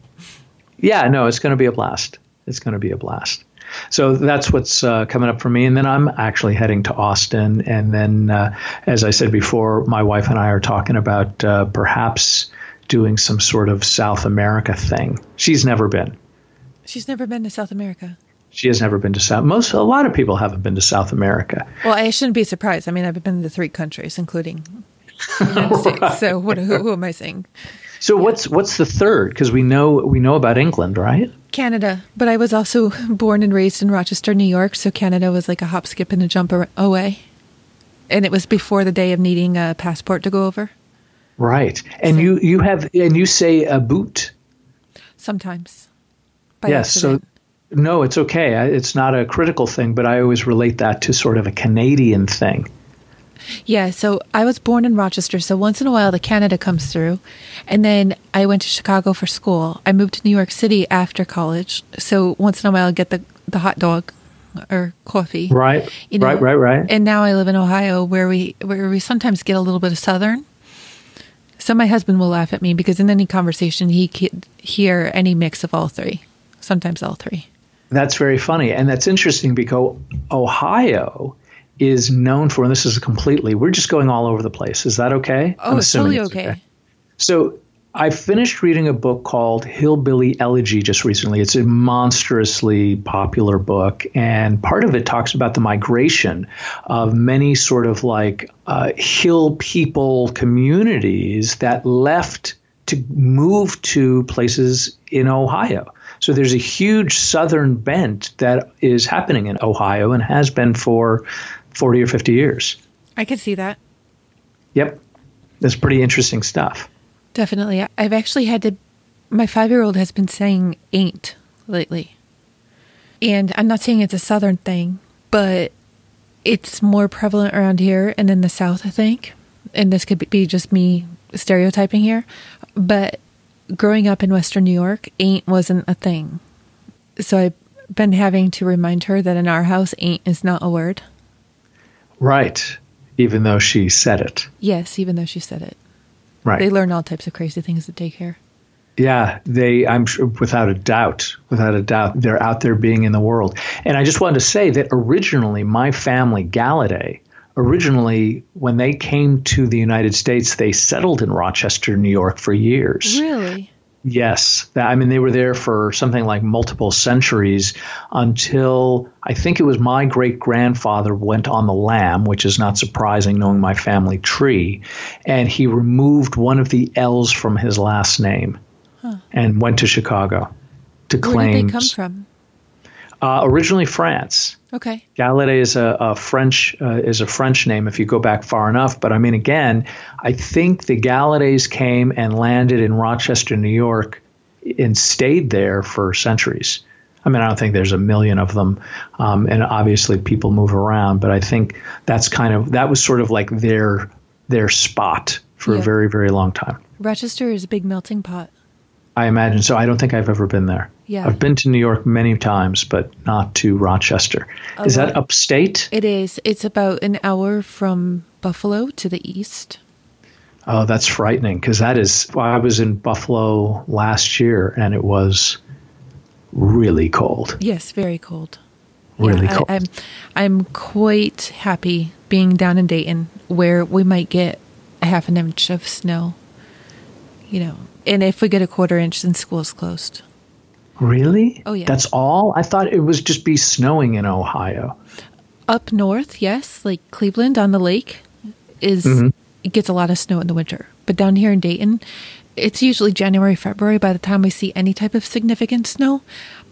Yeah, no, it's going to be a blast. It's going to be a blast. So that's what's uh, coming up for me. And then I'm actually heading to Austin. And then, uh, as I said before, my wife and I are talking about uh, perhaps doing some sort of South America thing. She's never been. She's never been to South America. She has never been to South. Most a lot of people haven't been to South America. Well, I shouldn't be surprised. I mean, I've been to three countries, including the United *laughs* States. So what? Who, who am I saying? So yeah. what's what's the third? Because we know we know about England, right? Canada, but I was also born and raised in Rochester, New York, so Canada was like a hop, skip, and a jump away. And it was before the day of needing a passport to go over. Right, and so, you you have and you say a boot. Sometimes. Yes. So no, it's okay. It's not a critical thing, but I always relate that to sort of a Canadian thing. Yeah, so I was born in Rochester, so once in a while the Canada comes through. And then I went to Chicago for school. I moved to New York City after college, so once in a while I get the, the hot dog or coffee. Right. You know? Right, right, right. And now I live in Ohio where we where we sometimes get a little bit of southern. So my husband will laugh at me because in any conversation he could hear any mix of all three. Sometimes all three. That's very funny. And that's interesting because Ohio is known for, and this is completely, we're just going all over the place. Is that okay? Oh, I'm it's totally it's okay. okay. So I finished reading a book called Hillbilly Elegy just recently. It's a monstrously popular book, and part of it talks about the migration of many sort of like uh, hill people communities that left to move to places in Ohio. So there's a huge southern bent that is happening in Ohio and has been for 40 or 50 years. I could see that. Yep. That's pretty interesting stuff. Definitely. I've actually had to, my five year old has been saying ain't lately. And I'm not saying it's a Southern thing, but it's more prevalent around here and in the South, I think. And this could be just me stereotyping here. But growing up in Western New York, ain't wasn't a thing. So I've been having to remind her that in our house, ain't is not a word. Right. Even though she said it. Yes, even though she said it. Right. They learn all types of crazy things at daycare. Yeah, they. I'm sure, without a doubt, without a doubt, they're out there being in the world. And I just wanted to say that originally, my family, Galaudet, originally when they came to the United States, they settled in Rochester, New York, for years. Really? Yes, I mean they were there for something like multiple centuries until I think it was my great grandfather went on the lam, which is not surprising knowing my family tree, and he removed one of the L's from his last name huh. and went to Chicago to claim. Where did they come from? Uh, originally France. Okay. Galaudet is a, a French uh, is a French name if you go back far enough. But I mean, again, I think the Galaudets came and landed in Rochester, New York, and stayed there for centuries. I mean, I don't think there's a million of them, um, and obviously people move around. But I think that's kind of that was sort of like their their spot for Yeah. a very very long time. Rochester is a big melting pot. I imagine so. I don't think I've ever been there. Yeah. I've been to New York many times, but not to Rochester. Is that upstate? It is. It's about an hour from Buffalo to the east. Oh, that's frightening because that is. Well, I was in Buffalo last year and it was really cold. Yes, very cold. Really yeah, cold. I, I'm I'm quite happy being down in Dayton where we might get a half an inch of snow. You know, and if we get a quarter inch, then school's closed. Really? Oh, yeah. That's all? I thought it was just be snowing in Ohio. Up north, yes, like Cleveland on the lake is mm-hmm. it gets a lot of snow in the winter. But down here in Dayton, it's usually January, February by the time we see any type of significant snow.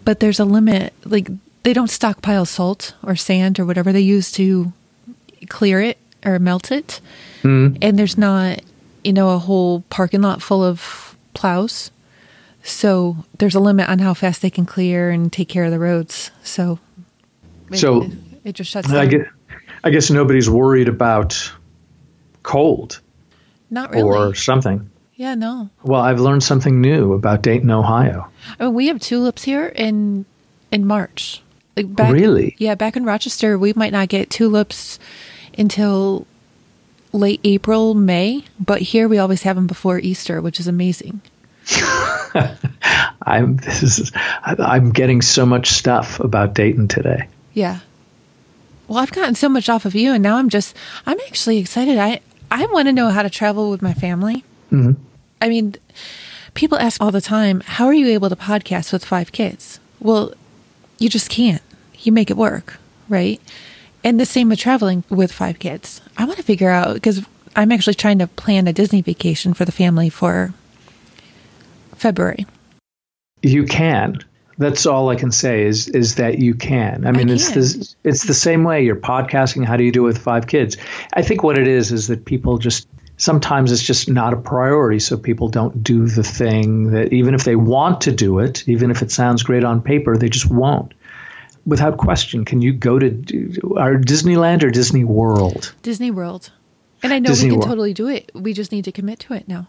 But there's a limit. Like they don't stockpile salt or sand or whatever they use to clear it or melt it. Mm-hmm. And there's not, you know, a whole parking lot full of plows. So there's a limit on how fast they can clear and take care of the roads. So it- So, it, it just shuts I guess, I guess nobody's worried about cold Not really. or something. yeah, no. Well, I've learned something new about Dayton, Ohio. I mean, we have tulips here in in March. Like back, Really? Yeah, back in Rochester, we might not get tulips until late April, May. But here, we always have them before Easter, which is amazing. *laughs* I'm this is I'm getting so much stuff about Dayton today. Yeah. Well, I've gotten so much off of you, and now I'm just I'm actually excited. I I want to know how to travel with my family. Mm-hmm. I mean, people ask all the time, "How are you able to podcast with five kids?" Well, you just can't. You make it work, right? And the same with traveling with five kids. I want to figure out because I'm actually trying to plan a Disney vacation for the family for February. You can. That's all I can say is is that you can. I mean, it's can. this, it's the same way you're podcasting. How do you do it with five kids? I think what it is is that people just sometimes it's just not a priority, so people don't do the thing that even if they want to do it, even if it sounds great on paper, they just won't. Without question, can you go to our Disneyland or Disney World? Disney World. And I know Disney we can World. totally do it. We just need to commit to it now.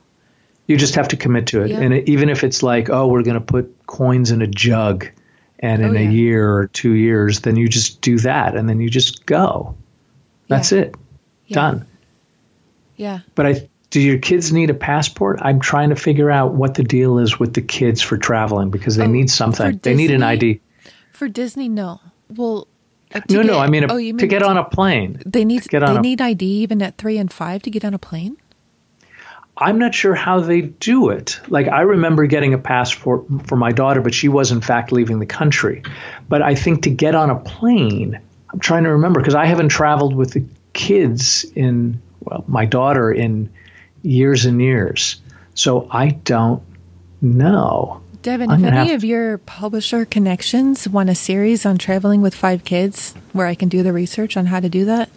You just have to commit to it. Yeah. And it, even if it's like, oh, we're going to put coins in a jug and in Oh, a year or two years, then you just do that and then you just go. That's Yeah. it. Yeah. Done. Yeah. But I do your kids need a passport? I'm trying to figure out what the deal is with the kids for traveling because they Oh, need something. They need an ID. For Disney, no. Well, uh, No, no, I mean, a, oh, you to get on a plane. They need get on they a- need ID even at three and five to get on a plane. I'm not sure how they do it. Like I remember getting a passport for my daughter, but she was in fact leaving the country. But I think to get on a plane, I'm trying to remember because I haven't traveled with the kids in well, my daughter in years and years. So I don't know. Devin, if any of your publisher connections want a series on traveling with five kids where I can do the research on how to do that,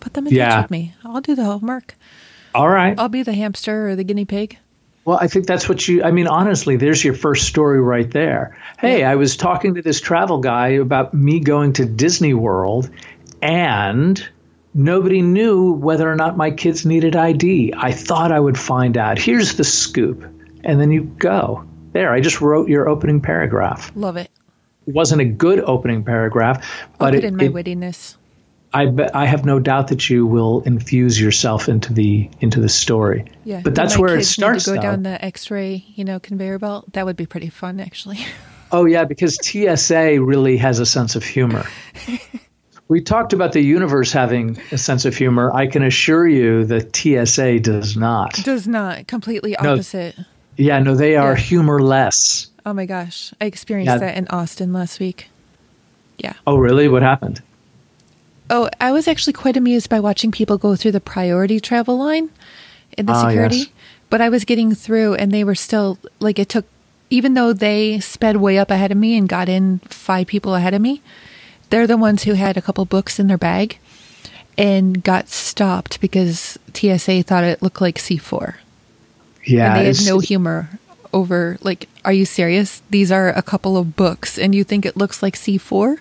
put them in Yeah. touch with me. I'll do the homework. All right. I'll be the hamster or the guinea pig. Well, I think that's what you, I mean, honestly, there's your first story right there. Hey, I was talking to this travel guy about me going to Disney World and nobody knew whether or not my kids needed ID. I thought I would find out. Here's the scoop. And then you go. There, I just wrote your opening paragraph. Love it. It wasn't a good opening paragraph, I'll but put it, in my it- wittiness. I bet I have no doubt that you will infuse yourself into the into the story. Yeah, But that's where it starts. To go though. down the X-ray, you know, conveyor belt. That would be pretty fun, actually. *laughs* Oh yeah, because TSA really has a sense of humor. *laughs* we talked about the universe having a sense of humor. I can assure you that TSA does not. Does not completely No. Yeah, no, they are Yeah. humorless. Oh my gosh, I experienced Yeah. that in Austin last week. Yeah. Oh really? What happened? Oh, I was actually quite amused by watching people go through the priority travel line in the Ah, security. yes. But I was getting through and they were still like it took even though they sped way up ahead of me and got in five people ahead of me, they're the ones who had a couple books in their bag and got stopped because TSA thought it looked like C4. Yeah. and they had no humor over like are you serious these are a couple of books and you think it looks like c4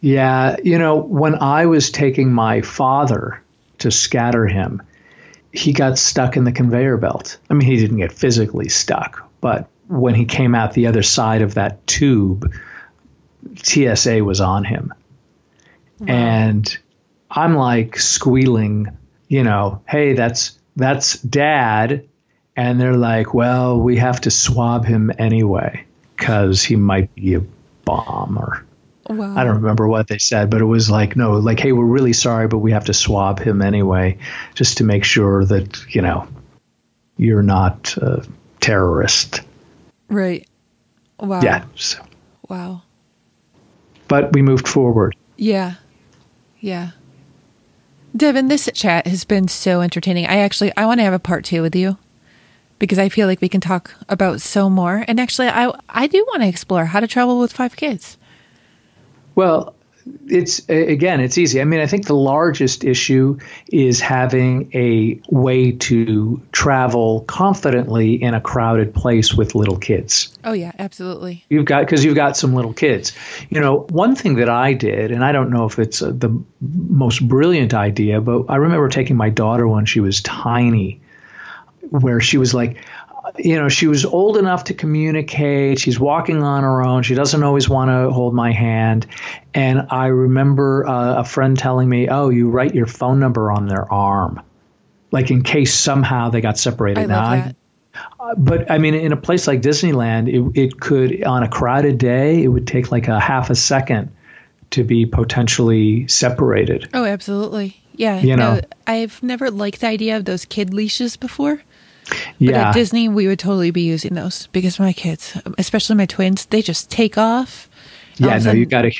Yeah, you know, when I was taking my father to scatter him, he got stuck in the conveyor belt. I mean, he didn't get physically stuck, but when he came out the other side of that tube, TSA was on him. And I'm like squealing, you know, hey, that's that's dad. And they're like, well, we have to swab him anyway because he might be a bomb or wow I don't remember what they said, but it was like, no, like, hey, we're really sorry, but we have to swab him anyway, just to make sure that, you know, you're not a terrorist. right wow Yeah. So, wow but we moved forward. yeah yeah devin this chat has been so entertaining. I actually i want to have a part two with you because i feel like we can talk about so more. And actually i i do want to explore how to travel with five kids. Well, it's again, it's easy. I mean, I think the largest issue is having a way to travel confidently in a crowded place with little kids. oh yeah absolutely You've got because you've got some little kids. You know, one thing that I did, and I don't know if it's uh, the most brilliant idea, but I remember taking my daughter when she was tiny, where she was like, you know, she was old enough to communicate. She's walking on her own. She doesn't always want to hold my hand. And I remember uh, a friend telling me, "Oh, you write your phone number on their arm, like in case somehow they got separated." i Now, love I- that but I mean, in a place like Disneyland, it, it could, on a crowded day, it would take like a half a second to be potentially separated. Oh, absolutely. Yeah. You know. no, I've never liked the idea of those kid leashes before. But Yeah. at Disney, we would totally be using those because my kids, especially my twins, they just take off. Yeah, um, no, you got to.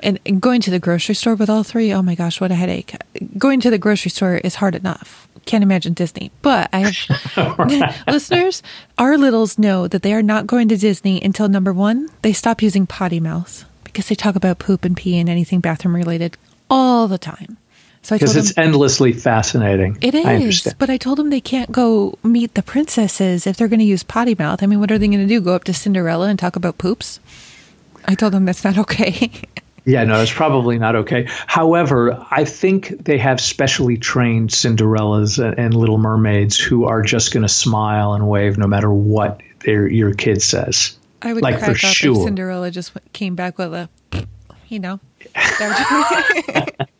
And, and going to the grocery store with all three, oh my gosh, what a headache. Going to the grocery store is hard enough. Can't imagine Disney. But I have *laughs* *laughs* listeners, our littles know that they are not going to Disney until number one, they stop using potty mouth because they talk about poop and pee and anything bathroom related all the time. So Because it's endlessly fascinating. It is, but I told them they can't go meet the princesses if they're going to use potty mouth. I mean, what are they going to do? Go up to Cinderella and talk about poops? I told them that's not okay. *laughs* Yeah, no, it's probably not okay. However, I think they have specially trained Cinderellas and, and Little Mermaids who are just going to smile and wave no matter what their your kid says. I would Like, crack for up sure. Cinderella just came back with a, you know. *laughs* *laughs*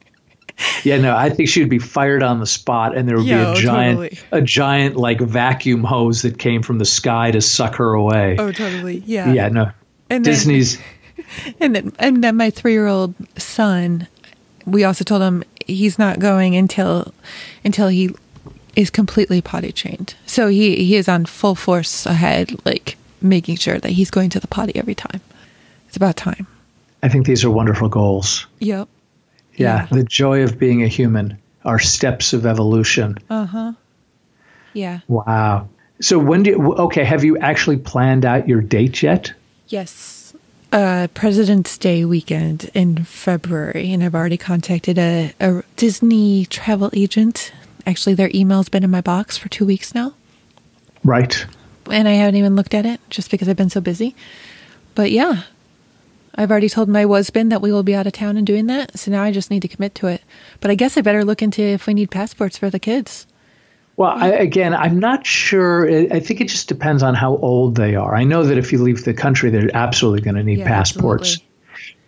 would- Yeah, no, I think she'd be fired on the spot, and there would oh, be a oh, giant, totally. a giant like vacuum hose that came from the sky to suck her away. oh, totally. Yeah. yeah, no, And then- Disney's. *laughs* And then, and then my three year old son, we also told him he's not going until until he is completely potty trained. So he he is on full force ahead, like making sure that he's going to the potty every time. It's about time. I think these are wonderful goals. Yep. Yeah, the joy of being a human, our steps of evolution. Uh huh. Yeah. Wow. So when do you, okay? Have you actually planned out your date yet? Yes. Uh, President's Day weekend in February, and I've already contacted a, a Disney travel agent. Actually, their email's been in my box for two weeks now, Right. and I haven't even looked at it just because I've been so busy. But yeah, I've already told my husband that we will be out of town and doing that, so now I just need to commit to it. But I guess I better look into if we need passports for the kids. Well, I, again, I'm not sure. I think it just depends on how old they are. I know that if you leave the country, they're absolutely going to need Yeah, passports. absolutely.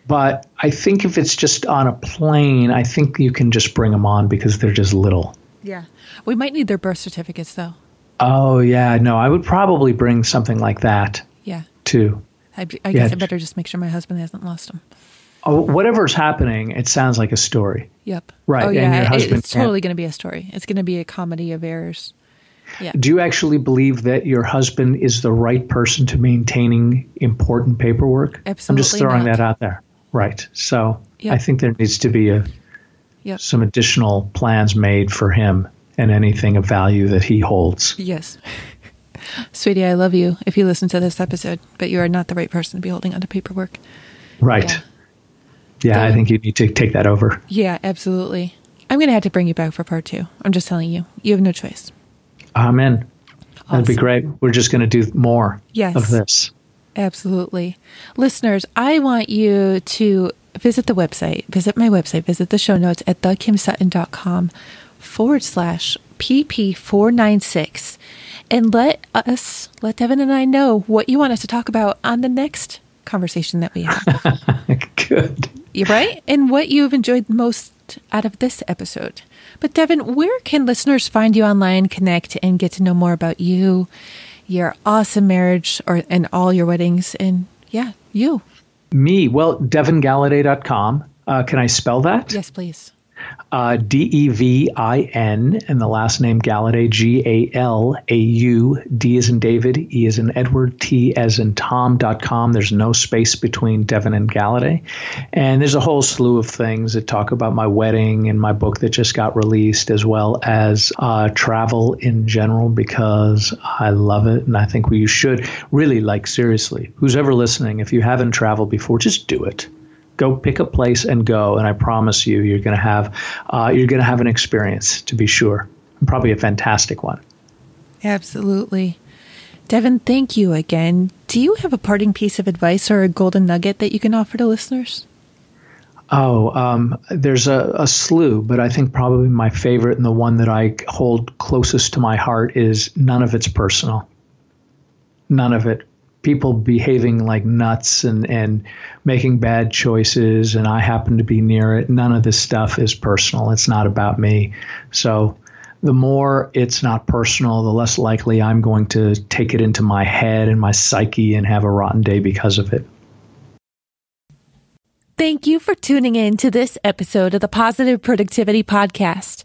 But I think if it's just on a plane, I think you can just bring them on because they're just little. Yeah, we might need their birth certificates though. Oh yeah, no, I would probably bring something like that Yeah, too. I, I guess Yeah. I better just make sure my husband hasn't lost them. Oh, whatever's happening, it sounds like a story. Yep. Right, Oh and yeah, your it- husband it's totally going to be a story. It's going to be a comedy of errors. Yeah. Do you actually believe that your husband is the right person to maintaining important paperwork? Absolutely. I'm just throwing not. that out there. Right. So Yep. I think there needs to be a, Yep. some additional plans made for him and anything of value that he holds. Yes. Sweetie, I love you if you listen to this episode, but you are not the right person to be holding onto paperwork. Right. Yeah, yeah I think you need to take that over. Yeah, absolutely. I'm going to have to bring you back for part two. I'm just telling you. You have no choice. Amen. Awesome. That'd be great. We're just going to do more yes. of this. Absolutely. Listeners, I want you to visit the website, visit my website, visit the show notes at thekimsutton.com forward slash PP496 and let us, let Devin and I know what you want us to talk about on the next conversation that we have. *laughs* Good. You're right? And what you've enjoyed most out of this episode. But Devin, where can listeners find you online, connect, and get to know more about you, your awesome marriage, or and all your weddings, and yeah, you? Me, well, devingalaudet.com. Uh, can I spell that? Yes, please. Uh, D E V I N, and the last name Galaudet, G A L A U, D is in David, E is in Edward, T as in Tom.com. There's no space between Devin and Galaudet. And there's a whole slew of things that talk about my wedding and my book that just got released, as well as uh, travel in general, because I love it. And I think we should really, like, seriously, who's ever listening, if you haven't traveled before, just do it go pick a place and go and i promise you you're going to have uh, you're going to have an experience to be sure probably a fantastic one. Absolutely. Devin thank you again. Do you have a parting piece of advice or a golden nugget that you can offer to listeners? Oh, um, there's a, a, slew, but I think probably my favorite and the one that I hold closest to my heart is none of it's personal. None of it people behaving like nuts and, and making bad choices, and I happen to be near it. None of this stuff is personal. It's not about me. So the more it's not personal, the less likely I'm going to take it into my head and my psyche and have a rotten day because of it. Thank you for tuning in to this episode of the Positive Productivity Podcast.